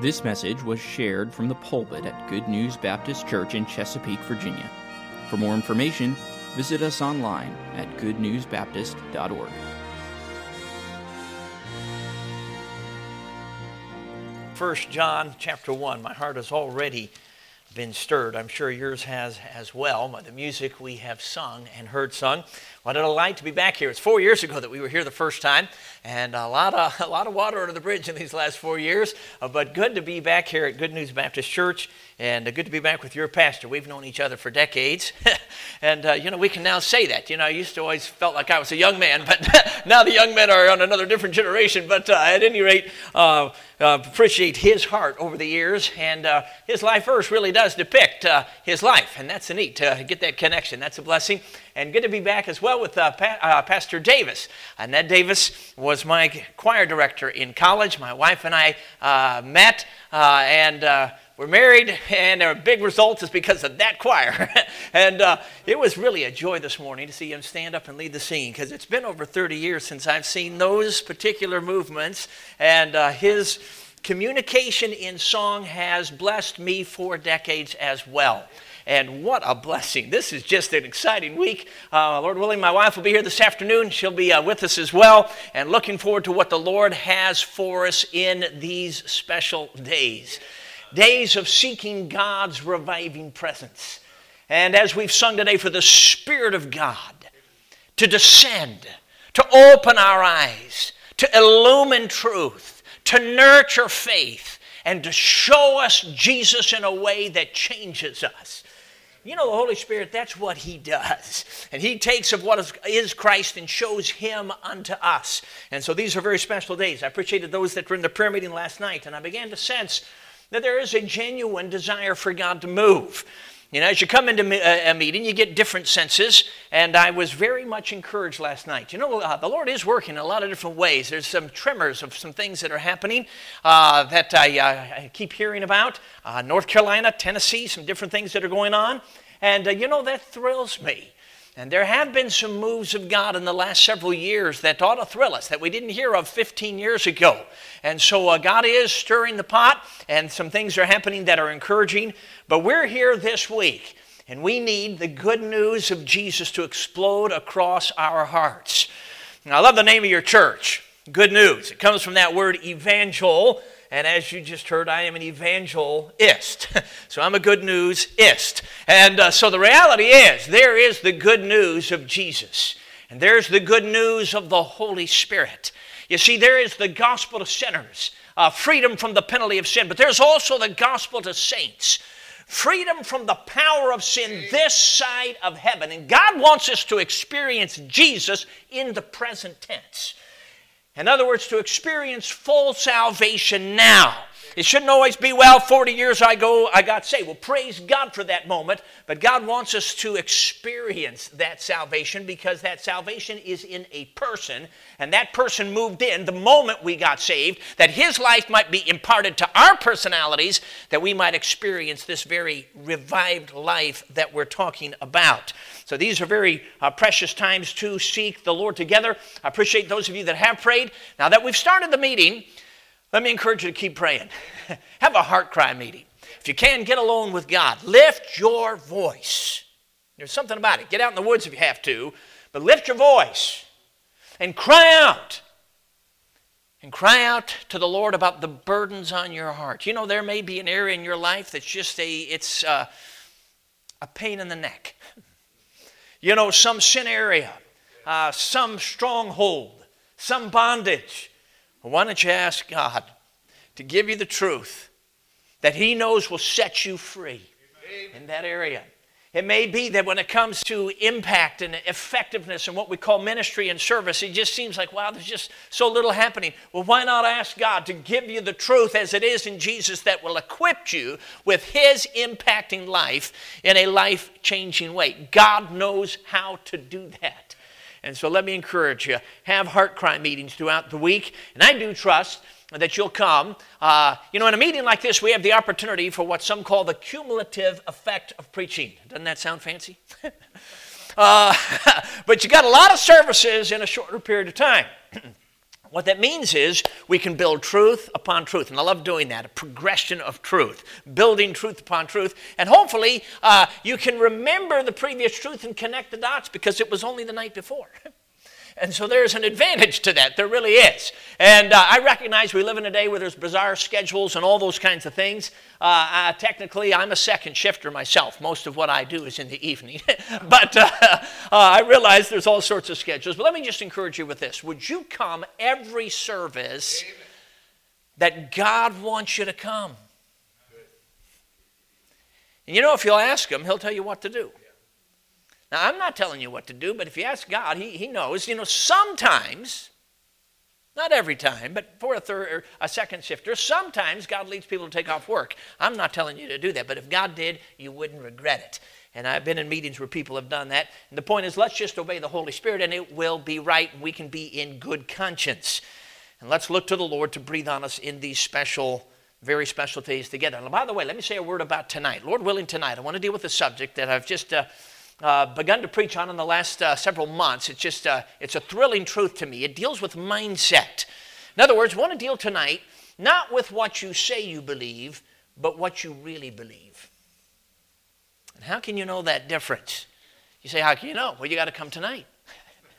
This message was shared from the pulpit at Good News Baptist Church in Chesapeake, Virginia. For more information, visit us online at goodnewsbaptist.org. First John chapter 1. My heart has already been stirred. I'm sure yours has as well by the music we have sung and heard sung. What a delight to be back here. It's four years ago that we were here the first time, and a lot of, a lot of water under the bridge in these last four years. Uh, but good to be back here at Good News Baptist Church, and uh, good to be back with your pastor. We've known each other for decades, and uh, you know we can now say that. You know, I used to always felt like I was a young man, but now the young men are on another different generation. But uh, at any rate, uh, uh, appreciate his heart over the years, and his life verse really does depict his life, and that's neat to get that connection. That's a blessing and good to be back as well with uh, pa- uh, Pastor Davis. Uh, Ned Davis was my choir director in college. My wife and I uh, met, uh, and uh, we're married, and our big results is because of that choir. and it was really a joy this morning to see him stand up and lead the singing because it's been over 30 years since I've seen those particular movements, and his communication in song has blessed me for decades as well. And what a blessing. This is just an exciting week. Uh, Lord willing, my wife will be here this afternoon. She'll be uh, with us as well. And looking forward to what the Lord has for us in these special days days of seeking God's reviving presence. And as we've sung today, for the Spirit of God to descend, to open our eyes, to illumine truth, to nurture faith, and to show us Jesus in a way that changes us. You know, the Holy Spirit, that's what He does. And He takes of what is Christ and shows Him unto us. And so these are very special days. I appreciated those that were in the prayer meeting last night, and I began to sense that there is a genuine desire for God to move. You know, as you come into a meeting, you get different senses, and I was very much encouraged last night. You know, uh, the Lord is working in a lot of different ways. There's some tremors of some things that are happening uh, that I, uh, I, keep hearing about. Uh, North Carolina, Tennessee, some different things that are going on. And, uh, you know, that thrills me. And there have been some moves of God in the last several years that ought to thrill us that we didn't hear of 15 years ago. And so uh, God is stirring the pot, and some things are happening that are encouraging. But we're here this week, and we need the good news of Jesus to explode across our hearts. Now, I love the name of your church, Good News. It comes from that word evangel, and as you just heard, I am an evangelist. so I'm a good newsist. And uh, so the reality is, there is the good news of Jesus. And there's the good news of the Holy Spirit. You see, there is the gospel to sinners, uh, freedom from the penalty of sin, but there's also the gospel to saints freedom from the power of sin this side of heaven. And God wants us to experience Jesus in the present tense. In other words, to experience full salvation now. It shouldn't always be, well, 40 years I go, I got saved. Well, praise God for that moment, but God wants us to experience that salvation because that salvation is in a person, and that person moved in the moment we got saved, that his life might be imparted to our personalities, that we might experience this very revived life that we're talking about. So these are very uh, precious times to seek the Lord together. I appreciate those of you that have prayed. Now that we've started the meeting, let me encourage you to keep praying. Have a heart cry meeting. If you can, get alone with God. Lift your voice. There's something about it. Get out in the woods if you have to, but lift your voice and cry out. And cry out to the Lord about the burdens on your heart. You know, there may be an area in your life that's just a, it's uh, a pain in the neck. You know, some sin area, uh, some stronghold, some bondage why don't you ask God to give you the truth that He knows will set you free in that area? It may be that when it comes to impact and effectiveness and what we call ministry and service, it just seems like, wow, there's just so little happening. Well, why not ask God to give you the truth as it is in Jesus that will equip you with His impacting life in a life changing way? God knows how to do that. And so let me encourage you have heart cry meetings throughout the week. And I do trust that you'll come. Uh, you know, in a meeting like this, we have the opportunity for what some call the cumulative effect of preaching. Doesn't that sound fancy? uh, but you got a lot of services in a shorter period of time. What that means is we can build truth upon truth, and I love doing that a progression of truth, building truth upon truth. And hopefully, uh, you can remember the previous truth and connect the dots because it was only the night before. And so there's an advantage to that. There really is. And uh, I recognize we live in a day where there's bizarre schedules and all those kinds of things. Uh, uh, technically, I'm a second shifter myself. Most of what I do is in the evening. but uh, uh, I realize there's all sorts of schedules. But let me just encourage you with this Would you come every service that God wants you to come? And you know, if you'll ask Him, He'll tell you what to do. Now, I'm not telling you what to do, but if you ask God, He, he knows. You know, sometimes, not every time, but for a, third, or a second shifter, sometimes God leads people to take off work. I'm not telling you to do that, but if God did, you wouldn't regret it. And I've been in meetings where people have done that. And the point is, let's just obey the Holy Spirit and it will be right. We can be in good conscience. And let's look to the Lord to breathe on us in these special, very special days together. And by the way, let me say a word about tonight. Lord willing, tonight, I want to deal with a subject that I've just. Uh, uh, begun to preach on in the last uh, several months. It's just uh, it's a thrilling truth to me. It deals with mindset. In other words, want to deal tonight not with what you say you believe, but what you really believe. And how can you know that difference? You say, how can you know? Well, you got to come tonight.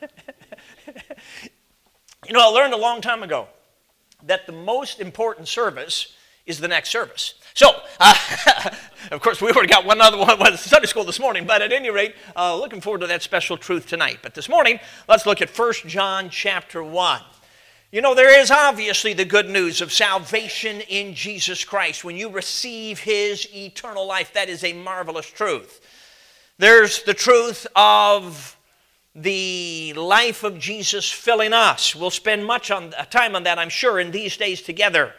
you know, I learned a long time ago that the most important service is the next service. So, uh, of course, we already got one other one with Sunday school this morning, but at any rate, uh, looking forward to that special truth tonight. But this morning, let's look at 1 John chapter 1. You know, there is obviously the good news of salvation in Jesus Christ. When you receive His eternal life, that is a marvelous truth. There's the truth of the life of Jesus filling us. We'll spend much on, time on that, I'm sure, in these days together.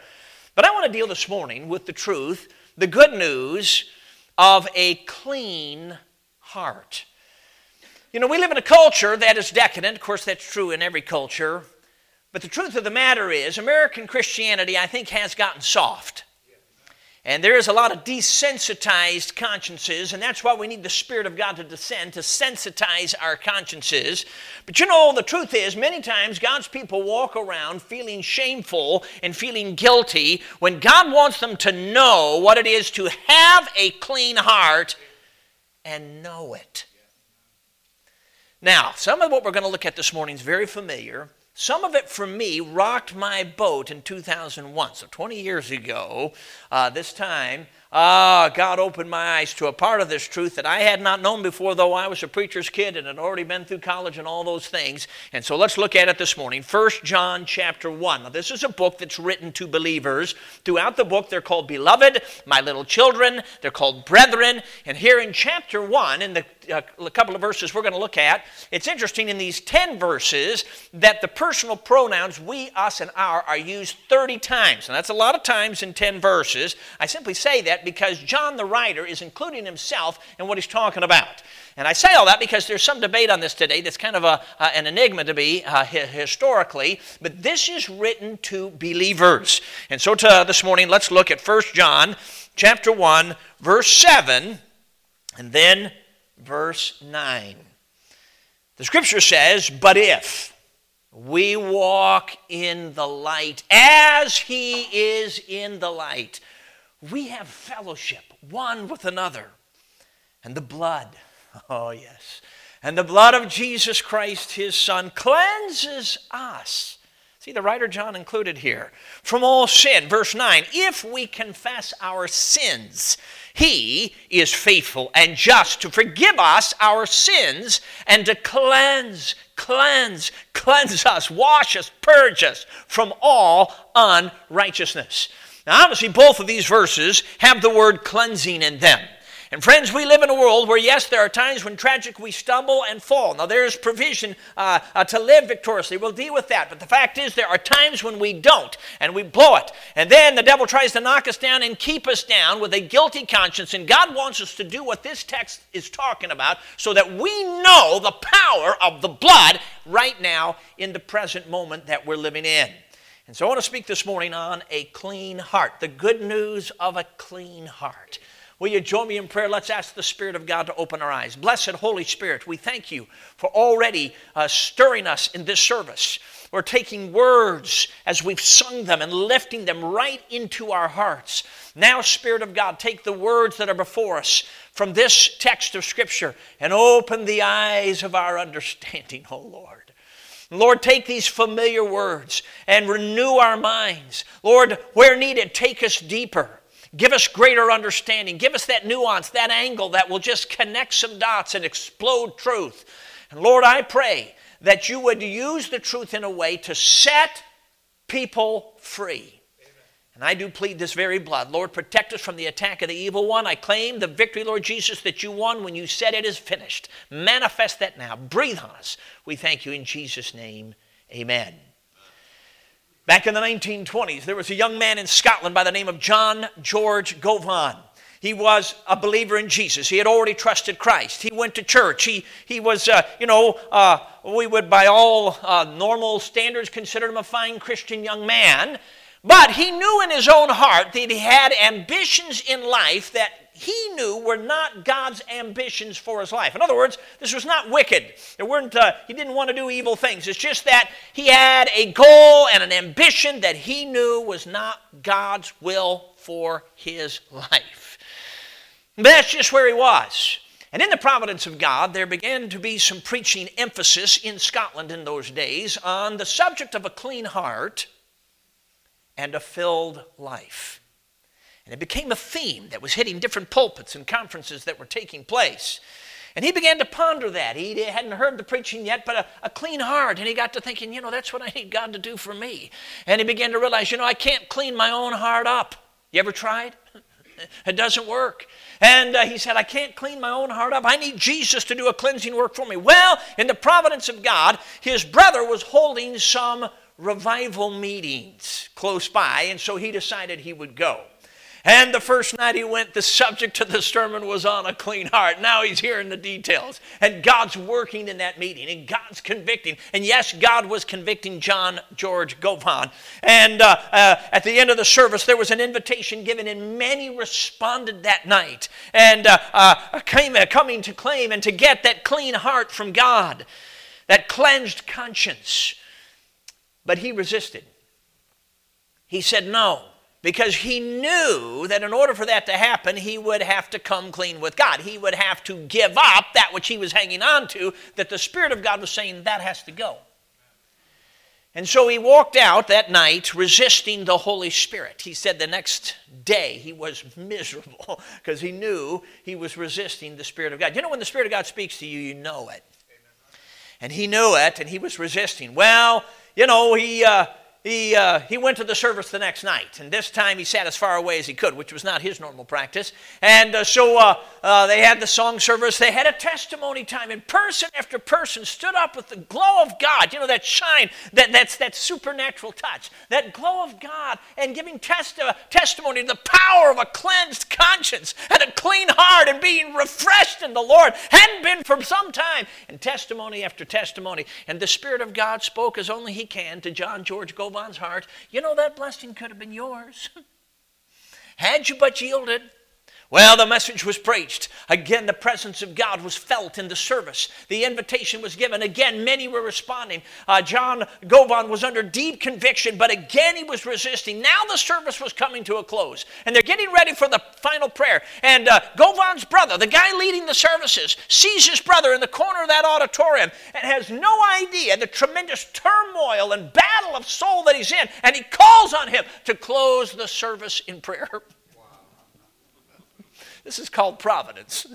But I want to deal this morning with the truth, the good news of a clean heart. You know, we live in a culture that is decadent. Of course, that's true in every culture. But the truth of the matter is, American Christianity, I think, has gotten soft. And there is a lot of desensitized consciences, and that's why we need the Spirit of God to descend to sensitize our consciences. But you know, the truth is, many times God's people walk around feeling shameful and feeling guilty when God wants them to know what it is to have a clean heart and know it. Now, some of what we're going to look at this morning is very familiar. Some of it for me rocked my boat in 2001. So 20 years ago, uh, this time, Ah, God opened my eyes to a part of this truth that I had not known before, though I was a preacher's kid and had already been through college and all those things. And so let's look at it this morning. 1 John chapter 1. Now, this is a book that's written to believers. Throughout the book, they're called beloved, my little children, they're called brethren. And here in chapter 1, in the uh, a couple of verses we're going to look at, it's interesting in these 10 verses that the personal pronouns we, us, and our are used 30 times. And that's a lot of times in 10 verses. I simply say that because John the writer is including himself in what he's talking about. And I say all that because there's some debate on this today that's kind of a, uh, an enigma to be uh, historically, but this is written to believers. And so to, this morning, let's look at 1 John chapter 1, verse 7, and then verse 9. The scripture says, But if we walk in the light as he is in the light, we have fellowship one with another. And the blood, oh yes, and the blood of Jesus Christ, his Son, cleanses us. See, the writer John included here from all sin. Verse 9 If we confess our sins, he is faithful and just to forgive us our sins and to cleanse, cleanse, cleanse us, wash us, purge us from all unrighteousness. Now, obviously, both of these verses have the word cleansing in them. And friends, we live in a world where, yes, there are times when tragic we stumble and fall. Now, there's provision uh, uh, to live victoriously. We'll deal with that. But the fact is, there are times when we don't and we blow it. And then the devil tries to knock us down and keep us down with a guilty conscience. And God wants us to do what this text is talking about so that we know the power of the blood right now in the present moment that we're living in. And so I want to speak this morning on a clean heart, the good news of a clean heart. Will you join me in prayer? Let's ask the Spirit of God to open our eyes. Blessed Holy Spirit, we thank you for already uh, stirring us in this service. We're taking words as we've sung them and lifting them right into our hearts. Now, Spirit of God, take the words that are before us from this text of Scripture and open the eyes of our understanding, oh Lord. Lord, take these familiar words and renew our minds. Lord, where needed, take us deeper. Give us greater understanding. Give us that nuance, that angle that will just connect some dots and explode truth. And Lord, I pray that you would use the truth in a way to set people free. And I do plead this very blood. Lord, protect us from the attack of the evil one. I claim the victory, Lord Jesus, that you won when you said it is finished. Manifest that now. Breathe on us. We thank you in Jesus' name. Amen. Back in the 1920s, there was a young man in Scotland by the name of John George Govan. He was a believer in Jesus. He had already trusted Christ. He went to church. He, he was, uh, you know, uh, we would by all uh, normal standards consider him a fine Christian young man. But he knew in his own heart that he had ambitions in life that he knew were not God's ambitions for his life. In other words, this was not wicked. There weren't, uh, he didn't want to do evil things. It's just that he had a goal and an ambition that he knew was not God's will for his life. That's just where he was. And in the providence of God, there began to be some preaching emphasis in Scotland in those days on the subject of a clean heart and a filled life. And it became a theme that was hitting different pulpits and conferences that were taking place. And he began to ponder that. He hadn't heard the preaching yet, but a, a, clean heart. And he got to thinking, you know, that's what I need God to do for me. And he began to realize, you know, I can't clean my own heart up. You ever tried? it doesn't work. And uh, he said, I can't clean my own heart up. I need Jesus to do a cleansing work for me. Well, in the providence of God, his brother was holding some revival meetings close by, and so he decided he would go. And the first night he went, the subject of the sermon was on a clean heart. Now he's hearing the details. And God's working in that meeting, and God's convicting. And yes, God was convicting John George Govan. And uh, uh, at the end of the service, there was an invitation given, and many responded that night and uh, uh came, coming to claim and to get that clean heart from God, that cleansed conscience. But he resisted. He said, No because he knew that in order for that to happen, he would have to come clean with God. He would have to give up that which he was hanging on to, that the Spirit of God was saying, that has to go. And so he walked out that night resisting the Holy Spirit. He said the next day he was miserable because he knew he was resisting the Spirit of God. You know, when the Spirit of God speaks to you, you know it. And he knew it and he was resisting. Well, you know, he. Uh, he, uh, he went to the service the next night, and this time he sat as far away as he could, which was not his normal practice. And uh, so uh, uh, they had the song service. They had a testimony time, and person after person stood up with the glow of God. You know, that shine, that, that's that supernatural touch, that glow of God, and giving testi- testimony to the power of a cleansed conscience and a clean heart and being refreshed in the Lord. Hadn't been for some time. And testimony after testimony. And the Spirit of God spoke as only He can to John George Govan heart, you know that blessing could have been yours. Had you but yielded. Well, the message was preached. Again, the presence of God was felt in the service. The invitation was given. Again, many were responding. Uh, John Govan was under deep conviction, but again he was resisting. Now the service was coming to a close, and they're getting ready for the final prayer. And uh, Govan's brother, the guy leading the services, sees his brother in the corner of that auditorium and has no idea the tremendous turmoil and battle of soul that he's in, and he calls on him to close the service in prayer. This is called providence.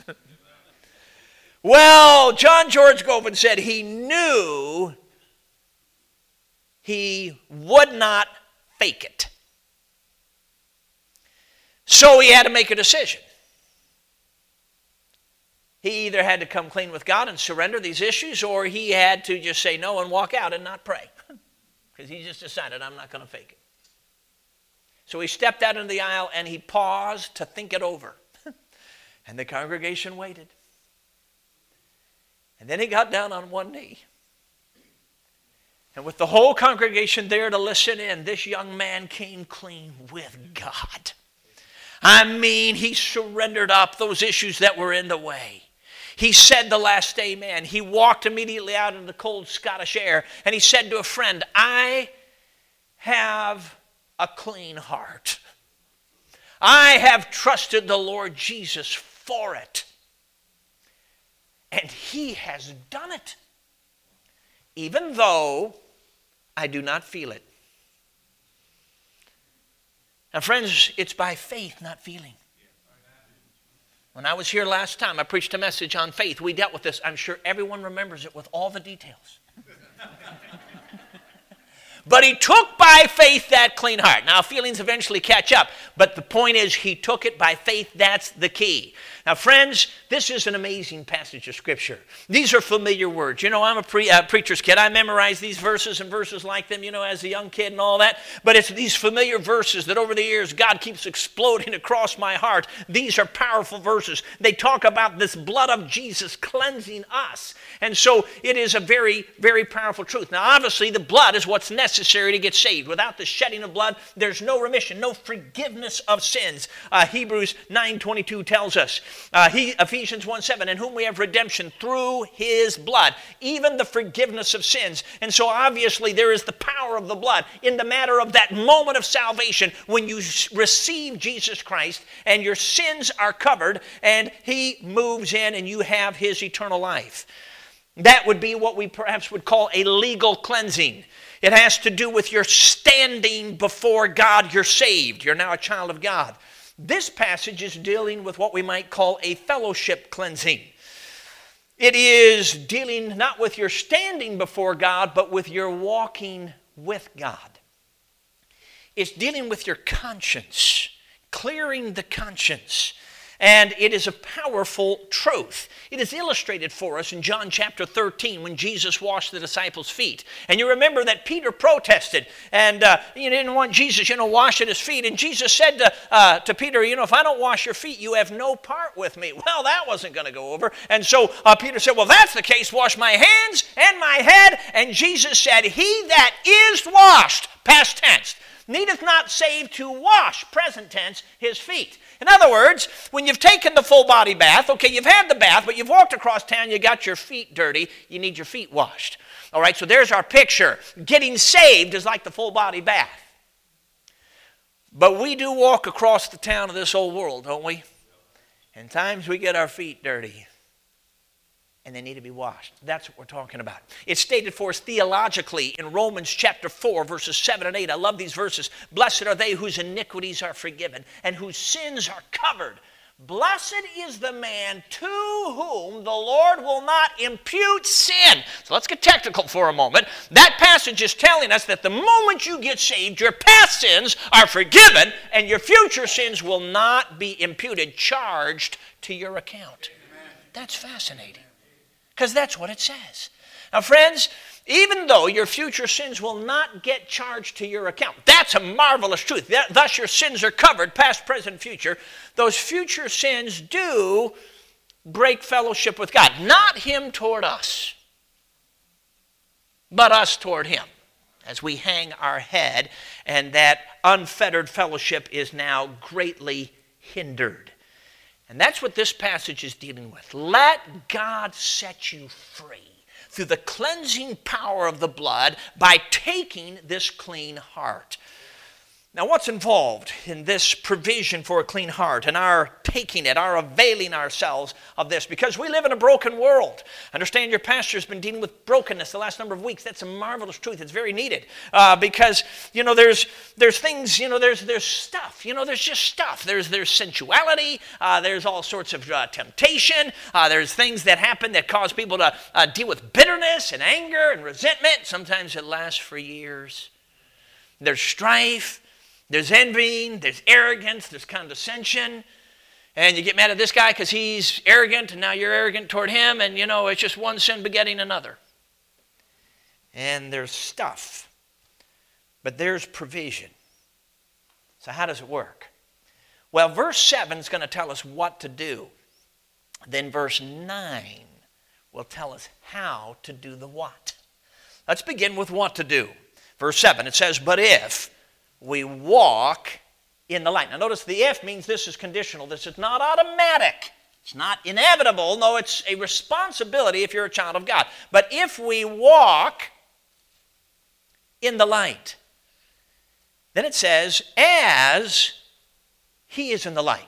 well, John George Govan said he knew he would not fake it. So he had to make a decision. He either had to come clean with God and surrender these issues, or he had to just say no and walk out and not pray. Because he just decided, I'm not going to fake it. So he stepped out into the aisle and he paused to think it over. And the congregation waited. And then he got down on one knee. And with the whole congregation there to listen in, this young man came clean with God. I mean, he surrendered up those issues that were in the way. He said the last amen. He walked immediately out into the cold Scottish air and he said to a friend, I have a clean heart. I have trusted the Lord Jesus for it. And he has done it, even though I do not feel it. Now, friends, it's by faith, not feeling. When I was here last time, I preached a message on faith. We dealt with this. I'm sure everyone remembers it with all the details. But he took by faith that clean heart. Now, feelings eventually catch up, but the point is, he took it by faith. That's the key. Now, friends, this is an amazing passage of Scripture. These are familiar words. You know, I'm a pre- uh, preacher's kid. I memorize these verses and verses like them, you know, as a young kid and all that. But it's these familiar verses that over the years God keeps exploding across my heart. These are powerful verses. They talk about this blood of Jesus cleansing us. And so it is a very, very powerful truth. Now, obviously, the blood is what's necessary to get saved. Without the shedding of blood, there's no remission, no forgiveness of sins. Uh, Hebrews 9.22 tells us. Uh, he, Ephesians 1 7, in whom we have redemption through his blood, even the forgiveness of sins. And so obviously there is the power of the blood in the matter of that moment of salvation when you receive Jesus Christ and your sins are covered and he moves in and you have his eternal life. That would be what we perhaps would call a legal cleansing. It has to do with your standing before God. You're saved. You're now a child of God. This passage is dealing with what we might call a fellowship cleansing. It is dealing not with your standing before God, but with your walking with God. It's dealing with your conscience, clearing the conscience. And it is a powerful truth. It is illustrated for us in John chapter 13 when Jesus washed the disciples' feet. And you remember that Peter protested and uh, he didn't want Jesus, you know, washing his feet. And Jesus said to, uh, to Peter, You know, if I don't wash your feet, you have no part with me. Well, that wasn't going to go over. And so uh, Peter said, Well, that's the case. Wash my hands and my head. And Jesus said, He that is washed, past tense, needeth not save to wash, present tense, his feet. In other words, when you've taken the full body bath, okay, you've had the bath, but you've walked across town, you got your feet dirty, you need your feet washed. All right, so there's our picture. Getting saved is like the full body bath. But we do walk across the town of this old world, don't we? And times we get our feet dirty and they need to be washed. That's what we're talking about. It's stated for us theologically in Romans chapter 4, verses 7 and 8. I love these verses. Blessed are they whose iniquities are forgiven and whose sins are covered. Blessed is the man to whom the Lord will not impute sin. So let's get technical for a moment. That passage is telling us that the moment you get saved, your past sins are forgiven and your future sins will not be imputed, charged to your account. That's fascinating because that's what it says. Now, friends, even though your future sins will not get charged to your account, that's a marvelous truth. That, thus, your sins are covered, past, present, future. Those future sins do break fellowship with God. Not Him toward us, but us toward Him as we hang our head, and that unfettered fellowship is now greatly hindered. And that's what this passage is dealing with. Let God set you free through the cleansing power of the blood by taking this clean heart. Now, what's involved in this provision for a clean heart and our taking it, our availing ourselves of this? Because we live in a broken world. Understand your pastor's been dealing with brokenness the last number of weeks. That's a marvelous truth. It's very needed uh, because you know there's there's things you know there's there's stuff you know there's just stuff. There's there's sensuality. Uh, there's all sorts of uh, temptation. Uh, there's things that happen that cause people to uh, deal with bitterness and anger and resentment. Sometimes it lasts for years. There's strife. There's envying, there's arrogance, there's condescension. And you get mad at this guy because he's arrogant, and now you're arrogant toward him, and you know, it's just one sin begetting another. And there's stuff, but there's provision. So, how does it work? Well, verse 7 is going to tell us what to do. Then, verse 9 will tell us how to do the what. Let's begin with what to do. Verse 7 it says, But if we walk in the light. Now, notice the if means this is conditional. This is not automatic. It's not inevitable. No, it's a responsibility if you're a child of God. But if we walk in the light, then it says, as he is in the light.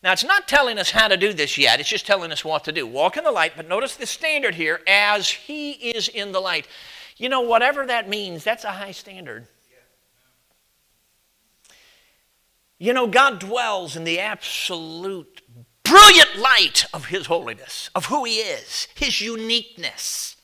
Now, it's not telling us how to do this yet, it's just telling us what to do. Walk in the light, but notice the standard here as he is in the light. You know, whatever that means, that's a high standard. You know, God dwells in the absolute brilliant light of His holiness, of who He is, His uniqueness.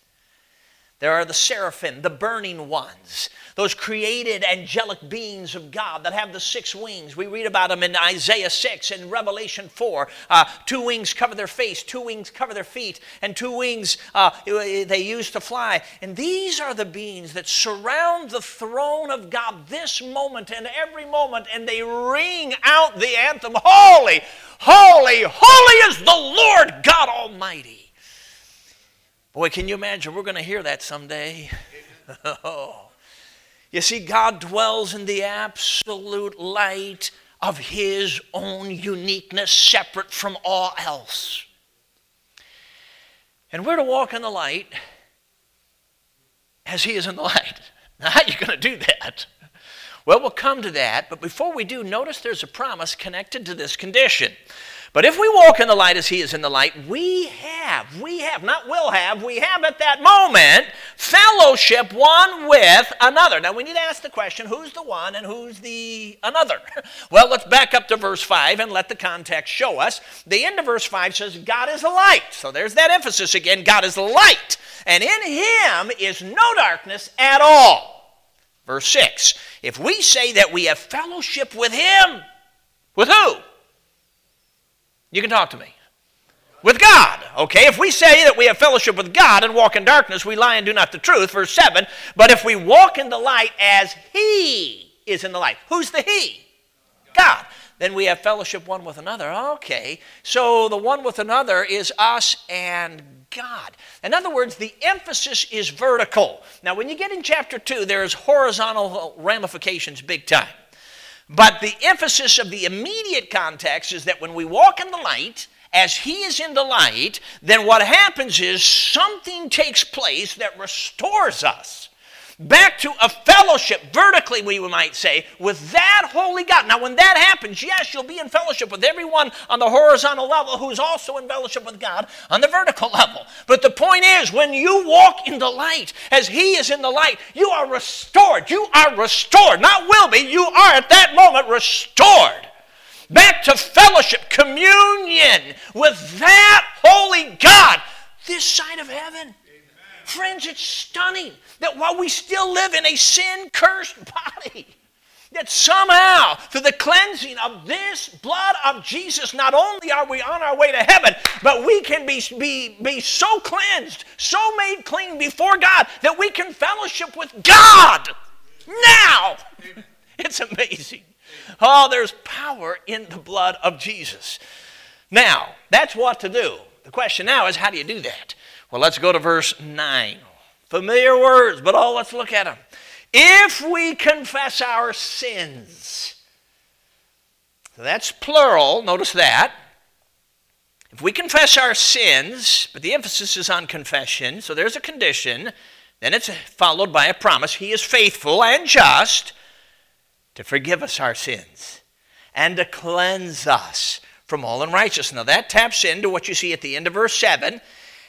There are the seraphim, the burning ones, those created angelic beings of God that have the six wings. We read about them in Isaiah 6 and Revelation 4. Uh, two wings cover their face, two wings cover their feet, and two wings uh, they use to fly. And these are the beings that surround the throne of God this moment and every moment, and they ring out the anthem Holy, holy, holy is the Lord God Almighty. Boy, can you imagine? We're going to hear that someday. oh. You see, God dwells in the absolute light of His own uniqueness, separate from all else. And we're to walk in the light as He is in the light. Now, how are you going to do that? Well, we'll come to that, but before we do, notice there's a promise connected to this condition. But if we walk in the light as he is in the light, we have, we have, not will have, we have at that moment fellowship one with another. Now we need to ask the question who's the one and who's the another? Well, let's back up to verse 5 and let the context show us. The end of verse 5 says, God is light. So there's that emphasis again God is light. And in him is no darkness at all. Verse 6 If we say that we have fellowship with him, with who? You can talk to me. With God. Okay, if we say that we have fellowship with God and walk in darkness, we lie and do not the truth. Verse 7. But if we walk in the light as He is in the light. Who's the He? God. Then we have fellowship one with another. Okay, so the one with another is us and God. In other words, the emphasis is vertical. Now, when you get in chapter 2, there's horizontal ramifications big time. But the emphasis of the immediate context is that when we walk in the light, as He is in the light, then what happens is something takes place that restores us back to a fellowship, vertically, we might say, with that holy God. Now, when that happens, yes, you'll be in fellowship with everyone on the horizontal level who's also in fellowship with God on the vertical level. But the point is, when you walk in the light, as He is in the light, you are restored. You are restored. Not will be, you are at that moment restored. Back to fellowship, communion with that holy God this side of heaven. Friends, it's stunning that while we still live in a sin cursed body, that somehow, through the cleansing of this blood of Jesus, not only are we on our way to heaven, but we can be, be, be so cleansed, so made clean before God, that we can fellowship with God now. It's amazing. Oh, there's power in the blood of Jesus. Now, that's what to do. The question now is how do you do that? Well, let's go to verse 9. Familiar words, but oh, let's look at them. If we confess our sins, that's plural, notice that. If we confess our sins, but the emphasis is on confession, so there's a condition, then it's followed by a promise. He is faithful and just to forgive us our sins and to cleanse us from all unrighteousness. Now that taps into what you see at the end of verse 7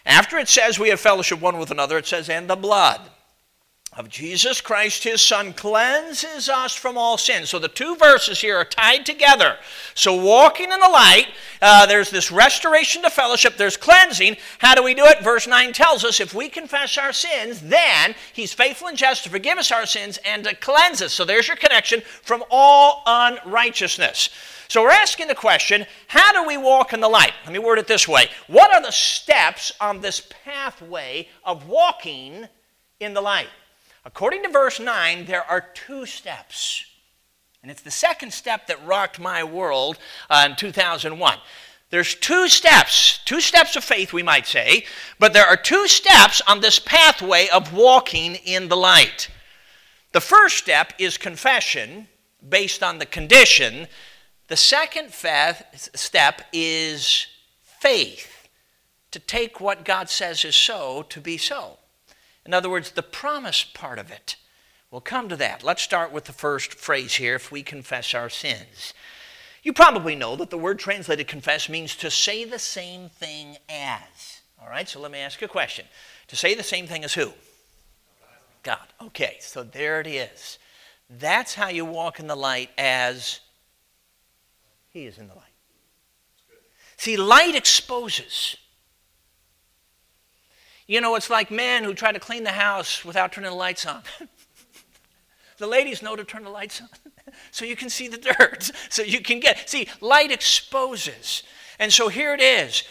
after it says we have fellowship one with another, it says, and the blood of Jesus Christ, his Son, cleanses us from all sin. So the two verses here are tied together. So walking in the light, uh, there's this restoration to fellowship, there's cleansing. How do we do it? Verse 9 tells us if we confess our sins, then he's faithful and just to forgive us our sins and to cleanse us. So there's your connection from all unrighteousness. So we're asking the question how do we walk in the light? Let me word it this way What are the steps on this pathway of walking in the light? According to verse 9, there are two steps. And it's the second step that rocked my world uh, in 2001. There's two steps, two steps of faith, we might say, but there are two steps on this pathway of walking in the light. The first step is confession, based on the condition. The second step is faith, to take what God says is so to be so. In other words, the promise part of it. We'll come to that. Let's start with the first phrase here if we confess our sins. You probably know that the word translated confess means to say the same thing as. All right, so let me ask you a question. To say the same thing as who? God. Okay, so there it is. That's how you walk in the light as He is in the light. See, light exposes. You know, it's like men who try to clean the house without turning the lights on. the ladies know to turn the lights on so you can see the dirt, so you can get. See, light exposes. And so here it is.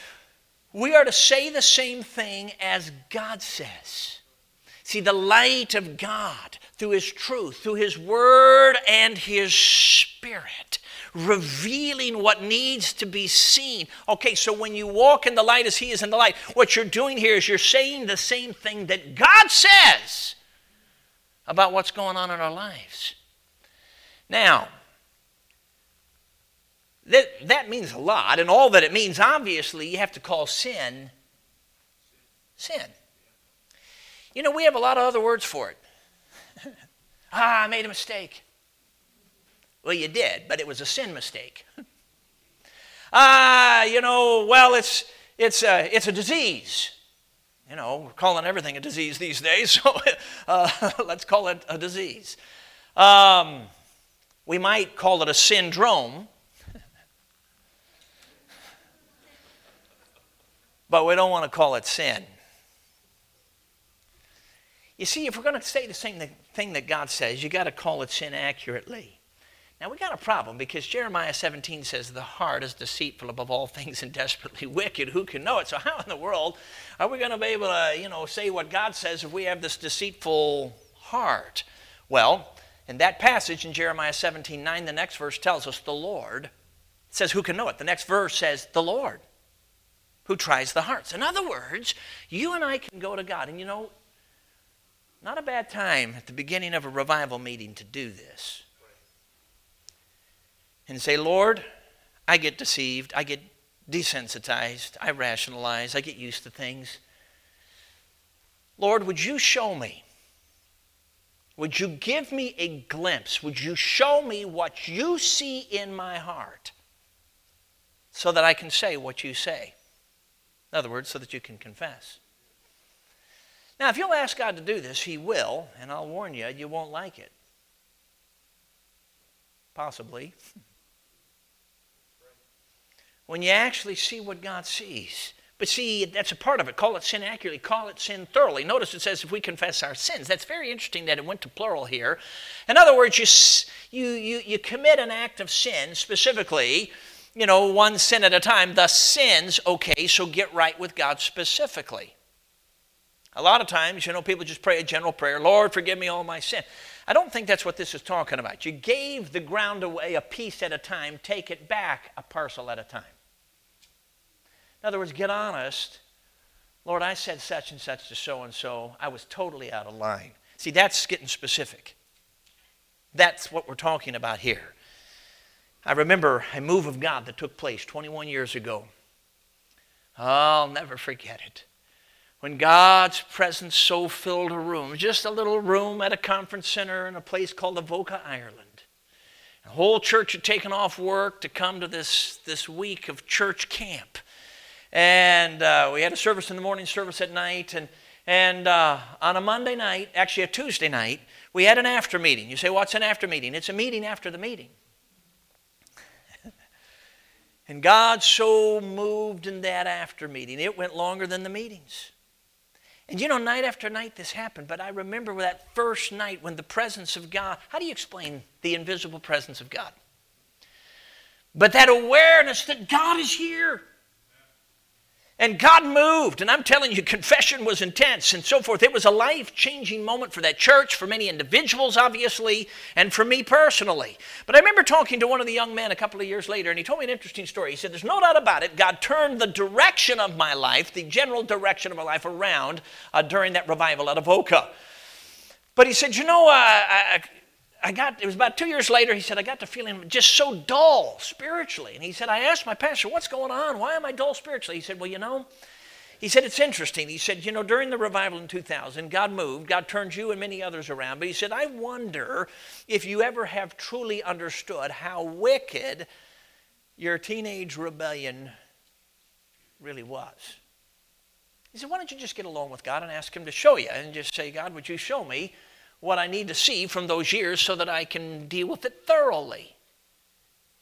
We are to say the same thing as God says. See, the light of God through His truth, through His Word and His Spirit, revealing what needs to be seen. Okay, so when you walk in the light as He is in the light, what you're doing here is you're saying the same thing that God says about what's going on in our lives. Now, that, that means a lot, and all that it means, obviously, you have to call sin sin. You know, we have a lot of other words for it. ah, I made a mistake. Well, you did, but it was a sin mistake. ah, you know, well, it's, it's, a, it's a disease. You know, we're calling everything a disease these days, so uh, let's call it a disease. Um, we might call it a syndrome, but we don't want to call it sin. You see, if we're going to say the same thing that God says, you got to call it sin accurately. Now we got a problem because Jeremiah 17 says the heart is deceitful above all things and desperately wicked. Who can know it? So how in the world are we going to be able to, you know, say what God says if we have this deceitful heart? Well, in that passage in Jeremiah 17 9, the next verse tells us the Lord. Says, Who can know it? The next verse says, The Lord, who tries the hearts. In other words, you and I can go to God. And you know, not a bad time at the beginning of a revival meeting to do this. And say, Lord, I get deceived. I get desensitized. I rationalize. I get used to things. Lord, would you show me would you give me a glimpse? Would you show me what you see in my heart so that I can say what you say? In other words, so that you can confess. Now, if you'll ask God to do this, He will, and I'll warn you, you won't like it. Possibly. When you actually see what God sees. But see, that's a part of it. Call it sin accurately, call it sin thoroughly. Notice it says if we confess our sins. That's very interesting that it went to plural here. In other words, you, you, you, commit an act of sin, specifically, you know, one sin at a time. The sins, okay, so get right with God specifically. A lot of times, you know, people just pray a general prayer Lord, forgive me all my sin. I don't think that's what this is talking about. You gave the ground away a piece at a time, take it back a parcel at a time. In other words, get honest. Lord, I said such and such to so and so. I was totally out of line. See, that's getting specific. That's what we're talking about here. I remember a move of God that took place 21 years ago. I'll never forget it. When God's presence so filled a room, just a little room at a conference center in a place called Avoca, Ireland. The whole church had taken off work to come to this, this week of church camp. And uh, we had a service in the morning, service at night. And, and uh, on a Monday night, actually a Tuesday night, we had an after meeting. You say, what's an after meeting? It's a meeting after the meeting. and God so moved in that after meeting, it went longer than the meetings. And you know, night after night this happened, but I remember that first night when the presence of God, how do you explain the invisible presence of God? But that awareness that God is here. And God moved, and I'm telling you, confession was intense and so forth. It was a life changing moment for that church, for many individuals, obviously, and for me personally. But I remember talking to one of the young men a couple of years later, and he told me an interesting story. He said, There's no doubt about it, God turned the direction of my life, the general direction of my life, around uh, during that revival at Avoca. But he said, You know, uh, I, I got, it was about two years later, he said, I got the feeling just so dull spiritually. And he said, I asked my pastor, what's going on? Why am I dull spiritually? He said, Well, you know, he said, It's interesting. He said, You know, during the revival in 2000, God moved, God turned you and many others around. But he said, I wonder if you ever have truly understood how wicked your teenage rebellion really was. He said, Why don't you just get along with God and ask Him to show you? And just say, God, would you show me what I need to see from those years so that I can deal with it thoroughly?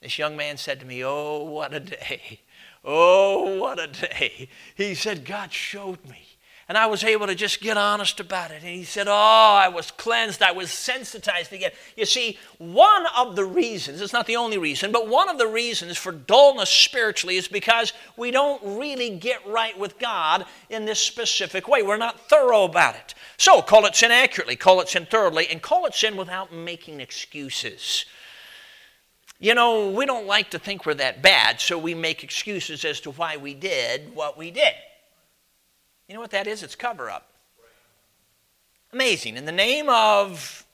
This young man said to me, Oh, what a day. Oh, what a day. He said, God showed me. And I was able to just get honest about it. And he said, Oh, I was cleansed. I was sensitized again. You see, one of the reasons, it's not the only reason, but one of the reasons for dullness spiritually is because we don't really get right with God in this specific way. We're not thorough about it. So call it sin accurately, call it sin thoroughly, and call it sin without making excuses. You know, we don't like to think we're that bad, so we make excuses as to why we did what we did. You know what that is? It's cover up. Amazing. In the name of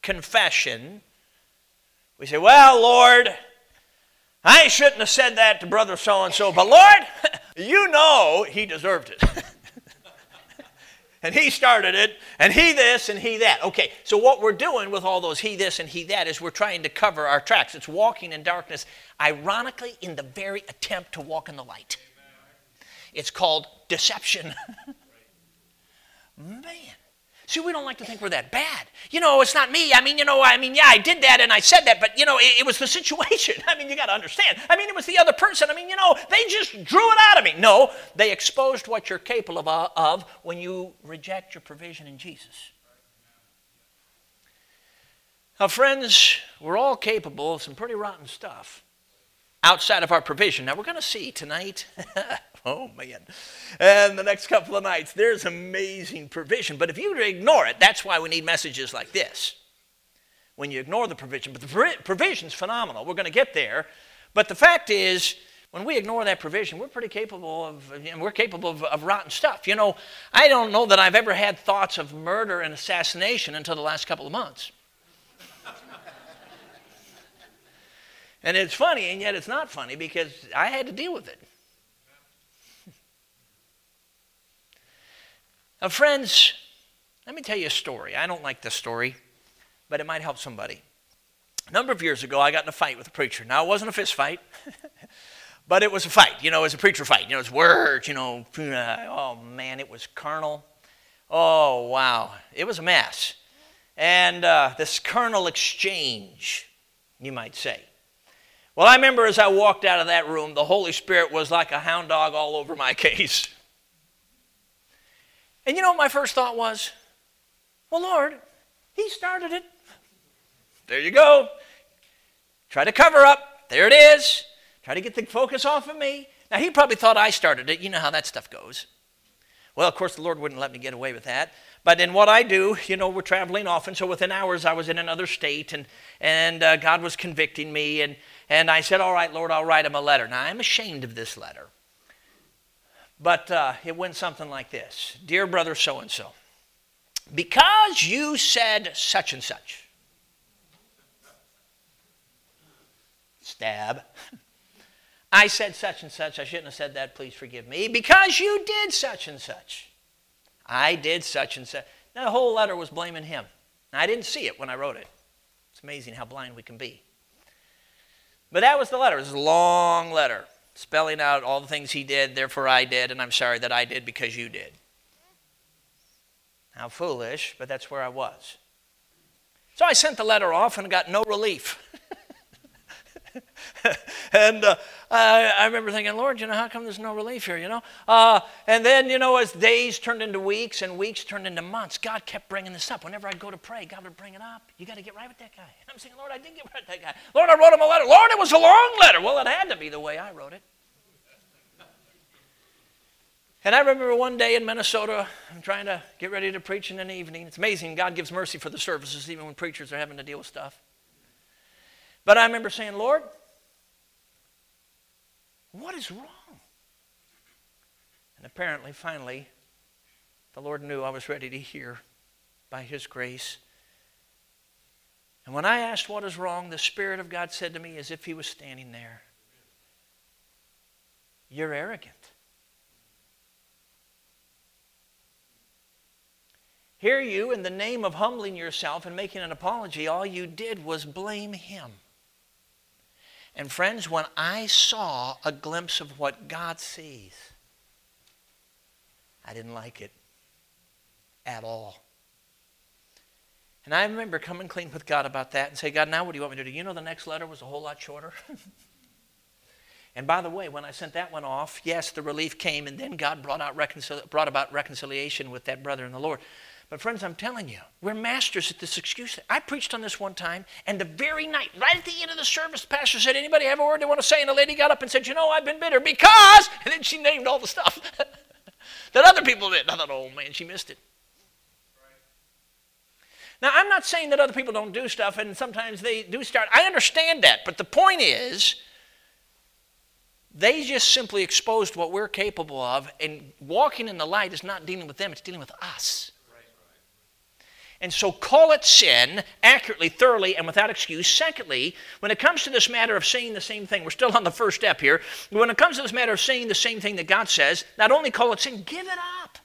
confession, we say, Well, Lord, I shouldn't have said that to brother so and so, but Lord, you know he deserved it. and he started it, and he this and he that. Okay, so what we're doing with all those he this and he that is we're trying to cover our tracks. It's walking in darkness, ironically, in the very attempt to walk in the light. It's called deception. Man. See, we don't like to think we're that bad. You know, it's not me. I mean, you know, I mean, yeah, I did that and I said that, but, you know, it, it was the situation. I mean, you got to understand. I mean, it was the other person. I mean, you know, they just drew it out of me. No, they exposed what you're capable of, uh, of when you reject your provision in Jesus. Now, friends, we're all capable of some pretty rotten stuff outside of our provision. Now, we're going to see tonight Oh, man. And the next couple of nights, there's amazing provision. But if you ignore it, that's why we need messages like this. When you ignore the provision, but the provision's phenomenal. We're going to get there. But the fact is, when we ignore that provision, we're pretty capable of, we're capable of, of, rotten stuff. You know, I don't know that I've ever had thoughts of murder and assassination until the last couple of months. And it's funny, and yet it's not funny because I had to deal with it. Now, friends, let me tell you a story. I don't like this story, but it might help somebody. A number of years ago, I got in a fight with a preacher. Now, it wasn't a fist fight, but it was a fight. You know, it was a preacher fight. You know, it's words, you know. Oh, man, it was carnal. Oh, wow. It was a mess. And uh, this carnal exchange, you might say. Well, I remember as I walked out of that room, the Holy Spirit was like a hound dog all over my case. And you know what my first thought was? Well, Lord, He started it. There you go. Try to cover up. There it is. Try to get the focus off of me. Now, He probably thought I started it. You know how that stuff goes. Well, of course, the Lord wouldn't let me get away with that. But in what I do, you know, we're traveling often, so within hours I was in another state, and, and uh, God was convicting me, and, and I said, All right, Lord, I'll write him a letter. Now, I'm ashamed of this letter. But uh, it went something like this Dear brother so and so, because you said such and such, stab. I said such and such. I shouldn't have said that. Please forgive me. Because you did such and such. I did such and such. Now, the whole letter was blaming him. I didn't see it when I wrote it. It's amazing how blind we can be. But that was the letter. It was a long letter spelling out all the things he did, therefore I did, and I'm sorry that I did because you did. How foolish, but that's where I was. So I sent the letter off and got no relief. and uh, I, I, remember thinking, Lord, you know, how come there's no relief here, you know? Uh, and then, you know, as days turned into weeks and weeks turned into months, God kept bringing this up. Whenever I'd go to pray, God would bring it up. You got to get right with that guy. And I'm saying, Lord, I didn't get right with that guy. Lord, I wrote him a letter. Lord, it was a long letter. Well, it had to be the way I wrote it. And I remember one day in Minnesota, I'm trying to get ready to preach in an evening. It's amazing. God gives mercy for the services, even when preachers are having to deal with stuff. But I remember saying, Lord, what is wrong? And apparently, finally, the Lord knew I was ready to hear by His grace. And when I asked what is wrong, the Spirit of God said to me, as if He was standing there, You're arrogant. Here you, in the name of humbling yourself and making an apology, all you did was blame Him. And friends, when I saw a glimpse of what God sees, I didn't like it at all. And I remember coming clean with God about that and say, God, now what do you want me to do? You know, the next letter was a whole lot shorter. and by the way, when I sent that one off, yes, the relief came, and then God brought, out reconcil- brought about reconciliation with that brother in the Lord. But, friends, I'm telling you, we're masters at this excuse. I preached on this one time, and the very night, right at the end of the service, the pastor said, Anybody have a word they want to say? And the lady got up and said, You know, I've been bitter because, and then she named all the stuff that other people did. I thought, Oh, man, she missed it. Now, I'm not saying that other people don't do stuff and sometimes they do start. I understand that. But the point is, they just simply exposed what we're capable of, and walking in the light is not dealing with them, it's dealing with us. And so call it sin accurately, thoroughly, and without excuse. Secondly, when it comes to this matter of saying the same thing, we're still on the first step here. When it comes to this matter of saying the same thing that God says, not only call it sin, give it up.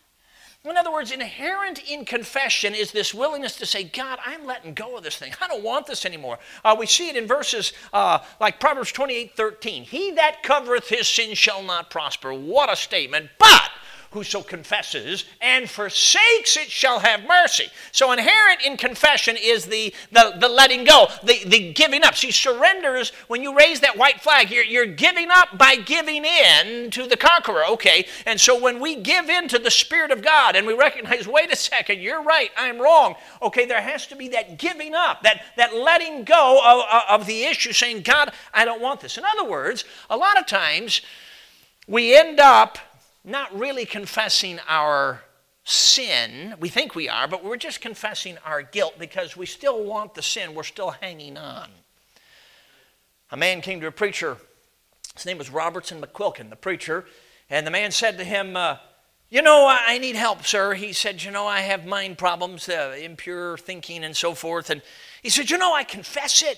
In other words, inherent in confession is this willingness to say, God, I'm letting go of this thing. I don't want this anymore. Uh, we see it in verses uh, like Proverbs 28 13. He that covereth his sin shall not prosper. What a statement. But Whoso confesses and forsakes it shall have mercy. So, inherent in confession is the, the, the letting go, the, the giving up. See, surrenders, when you raise that white flag, you're, you're giving up by giving in to the conqueror. Okay, and so when we give in to the Spirit of God and we recognize, wait a second, you're right, I'm wrong. Okay, there has to be that giving up, that, that letting go of, of the issue, saying, God, I don't want this. In other words, a lot of times we end up not really confessing our sin. We think we are, but we're just confessing our guilt because we still want the sin. We're still hanging on. A man came to a preacher. His name was Robertson McQuilkin, the preacher. And the man said to him, uh, You know, I need help, sir. He said, You know, I have mind problems, uh, impure thinking, and so forth. And he said, You know, I confess it.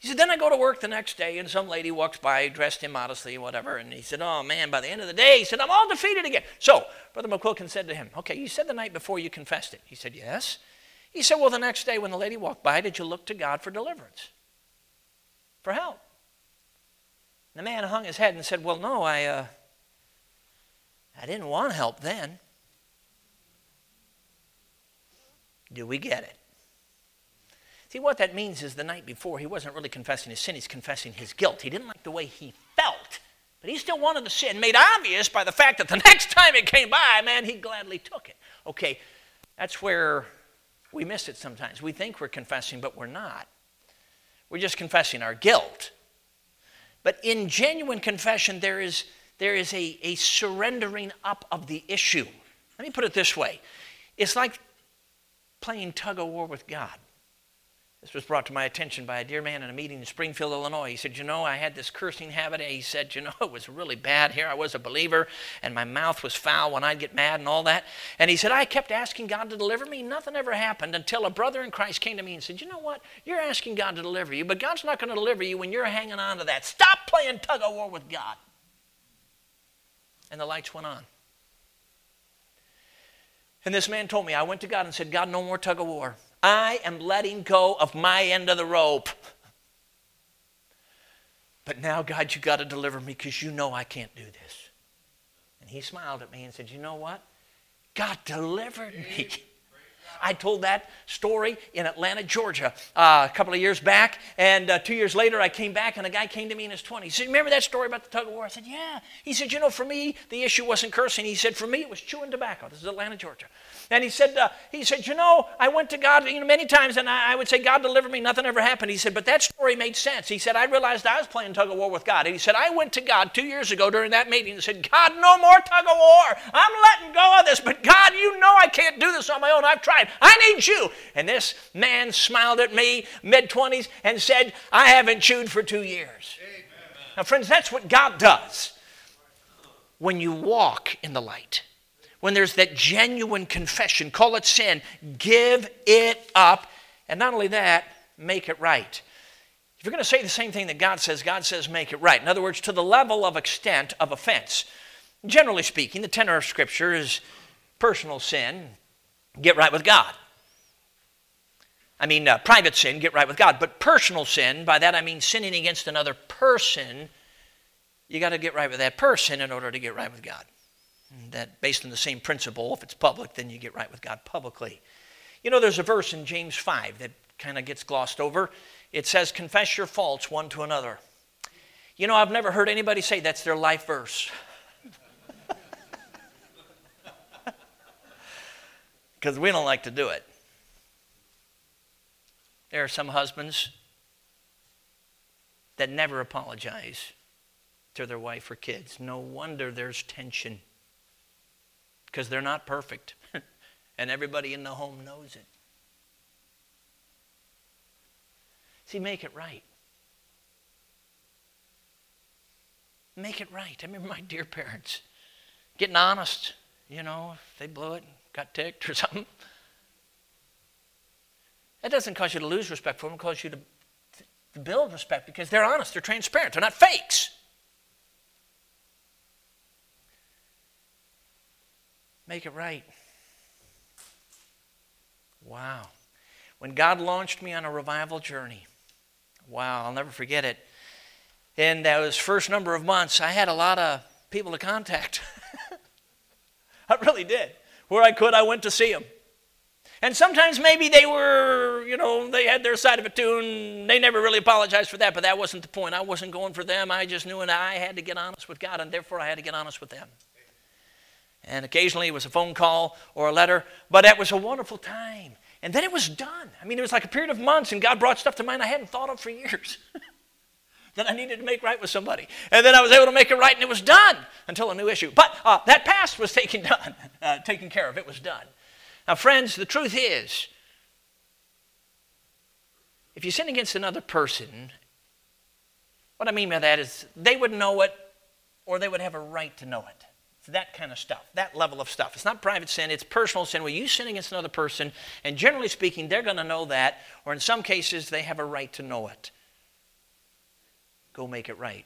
He said, then I go to work the next day and some lady walks by dressed immodestly, whatever. And he said, oh man, by the end of the day, he said, I'm all defeated again. So Brother McQuilkin said to him, okay, you said the night before you confessed it. He said, yes. He said, well, the next day when the lady walked by, did you look to God for deliverance? For help? And the man hung his head and said, well, no, I, uh, I didn't want help then. Do we get it? See, what that means is the night before, he wasn't really confessing his sin, he's confessing his guilt. He didn't like the way he felt, but he still wanted the sin, made obvious by the fact that the next time it came by, man, he gladly took it. Okay, that's where we miss it sometimes. We think we're confessing, but we're not. We're just confessing our guilt. But in genuine confession, there is, there is a, a surrendering up of the issue. Let me put it this way it's like playing tug of war with God. This was brought to my attention by a dear man in a meeting in Springfield, Illinois. He said, You know, I had this cursing habit. He said, You know, it was really bad here. I was a believer, and my mouth was foul when I'd get mad and all that. And he said, I kept asking God to deliver me. Nothing ever happened until a brother in Christ came to me and said, You know what? You're asking God to deliver you, but God's not going to deliver you when you're hanging on to that. Stop playing tug of war with God. And the lights went on. And this man told me, I went to God and said, God, no more tug of war. I am letting go of my end of the rope. But now, God, you got to deliver me because you know I can't do this. And he smiled at me and said, You know what? God delivered me. I told that story in Atlanta, Georgia, uh, a couple of years back. And uh, two years later, I came back, and a guy came to me in his 20s. He said, Remember that story about the tug of war? I said, Yeah. He said, You know, for me, the issue wasn't cursing. He said, For me, it was chewing tobacco. This is Atlanta, Georgia. And he said, uh, he said, you know, I went to God, you know, many times, and I, I, would say, God delivered me, nothing ever happened. He said, but that story made sense. He said, I realized I was playing tug of war with God. And he said, I went to God two years ago during that meeting and said, God, no more tug of war. I'm letting go of this, but God, you know I can't do this on my own. I've tried. I need you. And this man smiled at me, mid 20s, and said, I haven't chewed for two years. Amen. Now, friends, that's what God does when you walk in the light when there's that genuine confession, call it sin, give it up. And not only that, make it right. If you're going to say the same thing that God says, God says make it right. In other words, to the level of extent of offense. Generally speaking, the tenor of Scripture is personal sin, get right with God. I mean, uh, private sin, get right with God. But personal sin, by that I mean sinning against another person, you got to get right with that person in order to get right with God. And that, based on the same principle, if it's public, then you get right with God publicly. You know, there's a verse in James 5 that kind of gets glossed over. It says, Confess your faults one to another. You know, I've never heard anybody say that's their life verse. Because we don't like to do it. There are some husbands that never apologize to their wife or kids. No wonder there's tension because they're not perfect. and everybody in the home knows it. See, make it right. Make it right. I remember my dear parents getting honest. You know, if they blew it, got ticked or something. That doesn't cause you to lose respect for them, it causes you to, to build respect because they're honest, they're transparent, they're not fakes. Make it right. Wow. When God launched me on a revival journey, wow, I'll never forget it. In those first number of months, I had a lot of people to contact. I really did. Where I could, I went to see them. And sometimes maybe they were, you know, they had their side of too, and they never really apologized for that, but that wasn't the point. I wasn't going for them. I just knew and I had to get honest with God, and therefore I had to get honest with them. And occasionally it was a phone call or a letter, but it was a wonderful time. And then it was done. I mean, it was like a period of months, and God brought stuff to mind I hadn't thought of for years that I needed to make right with somebody. And then I was able to make it right, and it was done until a new issue. But uh, that past was taken done, uh, taken care of. It was done. Now, friends, the truth is, if you sin against another person, what I mean by that is they would know it or they would have a right to know it. It's that kind of stuff, that level of stuff. It's not private sin, it's personal sin where you sin against another person, and generally speaking, they're going to know that, or in some cases, they have a right to know it. Go make it right.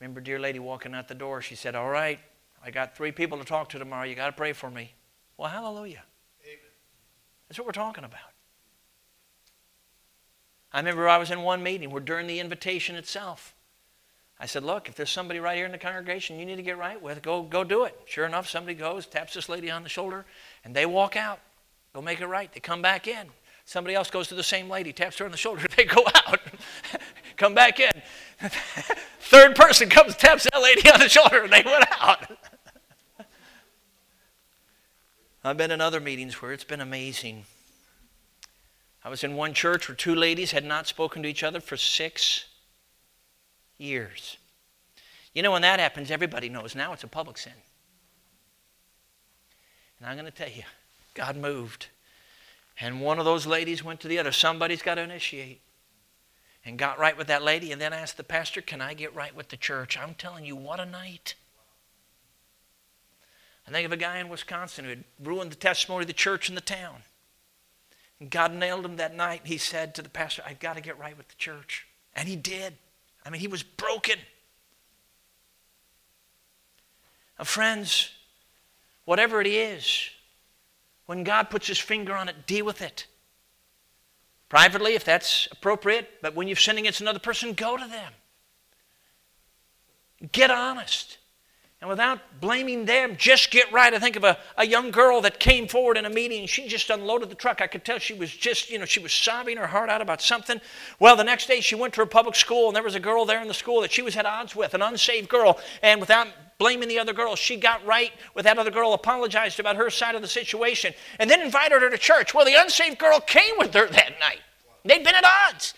Remember, dear lady walking out the door, she said, All right, I got three people to talk to tomorrow. You got to pray for me. Well, hallelujah. Amen. That's what we're talking about. I remember I was in one meeting where during the invitation itself, I said, Look, if there's somebody right here in the congregation you need to get right with, go, go do it. Sure enough, somebody goes, taps this lady on the shoulder, and they walk out. Go make it right. They come back in. Somebody else goes to the same lady, taps her on the shoulder, they go out. come back in. Third person comes, taps that lady on the shoulder, and they went out. I've been in other meetings where it's been amazing. I was in one church where two ladies had not spoken to each other for six years. You know, when that happens, everybody knows now it's a public sin. And I'm going to tell you, God moved. And one of those ladies went to the other. Somebody's got to initiate. And got right with that lady and then asked the pastor, Can I get right with the church? I'm telling you, what a night. I think of a guy in Wisconsin who had ruined the testimony of the church in the town. And God nailed him that night. He said to the pastor, I've got to get right with the church. And he did. I mean, he was broken. Now, friends, whatever it is, when God puts his finger on it, deal with it. Privately, if that's appropriate, but when you're sinning against another person, go to them. Get honest. And without blaming them, just get right. I think of a, a young girl that came forward in a meeting and she just unloaded the truck. I could tell she was just, you know, she was sobbing her heart out about something. Well, the next day she went to her public school and there was a girl there in the school that she was at odds with, an unsaved girl. And without blaming the other girl, she got right with that other girl, apologized about her side of the situation, and then invited her to church. Well, the unsaved girl came with her that night. They'd been at odds.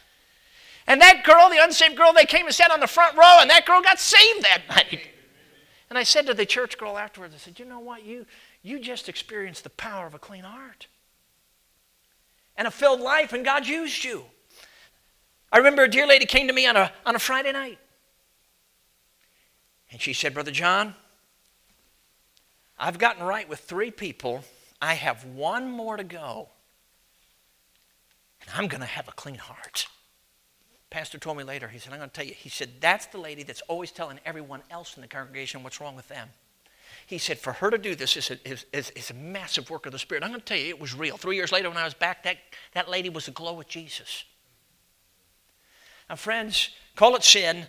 And that girl, the unsaved girl, they came and sat on the front row, and that girl got saved that night. And I said to the church girl afterwards, I said, you know what? You, you just experienced the power of a clean heart and a filled life, and God used you. I remember a dear lady came to me on a, on a Friday night. And she said, Brother John, I've gotten right with three people I have one more to go, and I'm going to have a clean heart. Pastor told me later, he said, I'm going to tell you, he said, that's the lady that's always telling everyone else in the congregation what's wrong with them. He said, for her to do this is a, is, is, a massive work of the Spirit. I'm going to tell you, it was real. Three years later, when I was back, that, that lady was aglow with Jesus. Now, friends, call it sin,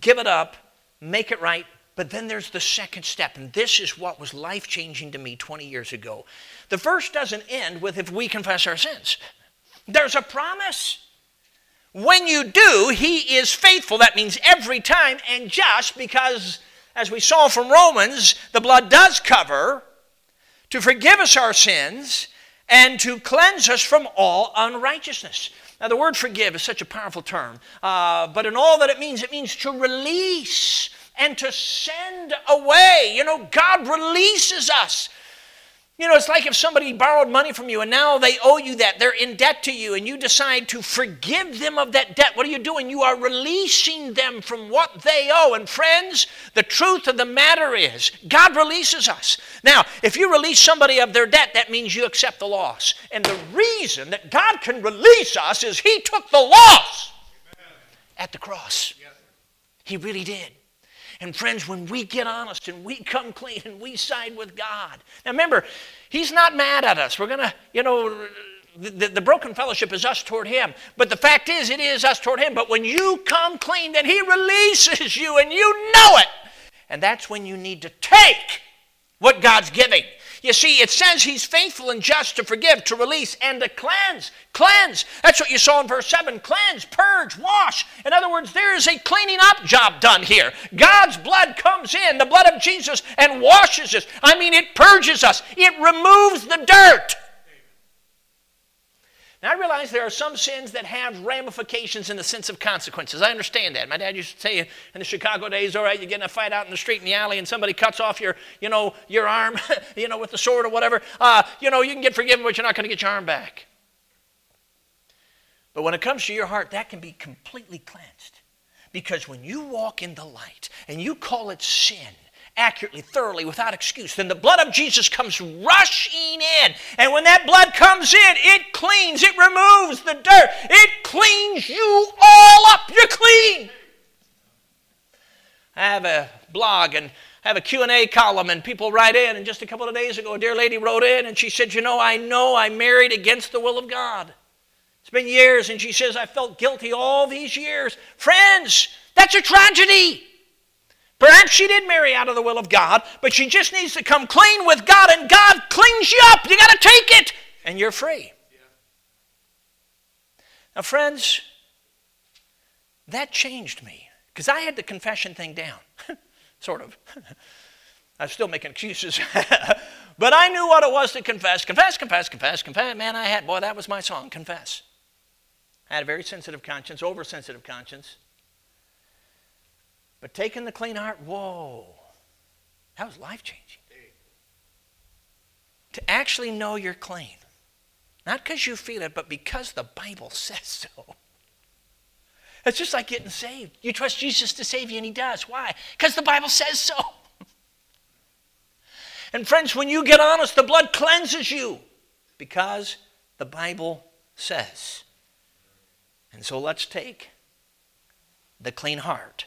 give it up, make it right, but then there's the second step, and this is what was life changing to me 20 years ago. The verse doesn't end with if we confess our sins, there's a promise. When you do, he is faithful. That means every time and just because, as we saw from Romans, the blood does cover to forgive us our sins and to cleanse us from all unrighteousness. Now, the word forgive is such a powerful term, uh, but in all that it means, it means to release and to send away. You know, God releases us you know, it's like if somebody borrowed money from you and now they owe you that. They're in debt to you and you decide to forgive them of that debt. What are you doing? You are releasing them from what they owe. And friends, the truth of the matter is God releases us. Now, if you release somebody of their debt, that means you accept the loss. And the reason that God can release us is He took the loss at the cross. He really did. And friends, when we get honest and we come clean and we side with God. Now remember, He's not mad at us. We're going to, you know, the, the, broken fellowship is us toward Him. But the fact is, it is us toward Him. But when you come clean, then He releases you and you know it. And that's when you need to take what God's giving. You see, it says he's faithful and just to forgive, to release, and to cleanse. Cleanse. That's what you saw in verse 7. Cleanse, purge, wash. In other words, there is a cleaning up job done here. God's blood comes in, the blood of Jesus, and washes us. I mean, it purges us, it removes the dirt. Now, I realize there are some sins that have ramifications in the sense of consequences. I understand that. My dad used to say in the Chicago days, all right, you get in a fight out in the street in the alley and somebody cuts off your, you know, your arm, you know, with the sword or whatever. Uh, you know, you can get forgiven, but you're not going to get your arm back. But when it comes to your heart, that can be completely cleansed. Because when you walk in the light and you call it sin, accurately, thoroughly, without excuse, then the blood of Jesus comes rushing in. And when that blood comes in, it cleans, it removes the dirt, it cleans you all up. You're clean. I have a blog and I have a Q&A column and people write in and just a couple of days ago a dear lady wrote in and she said, "You know, I know I married against the will of God. It's been years and she says I felt guilty all these years. Friends, that's a tragedy. Perhaps she did marry out of the will of God, but she just needs to come clean with God, and God cleans you up. You got to take it, and you're free. Yeah. Now, friends, that changed me because I had the confession thing down, sort of. I'm still making excuses. but I knew what it was to confess. Confess, confess, confess, confess. Man, I had, boy, that was my song, confess. I had a very sensitive conscience, oversensitive conscience. But taking the clean heart, whoa, that was life changing. To actually know you're clean. Not because you feel it, but because the Bible says so. It's just like getting saved. You trust Jesus to save you, and He does. Why? Because the Bible says so. and friends, when you get honest, the blood cleanses you because the Bible says. And so let's take the clean heart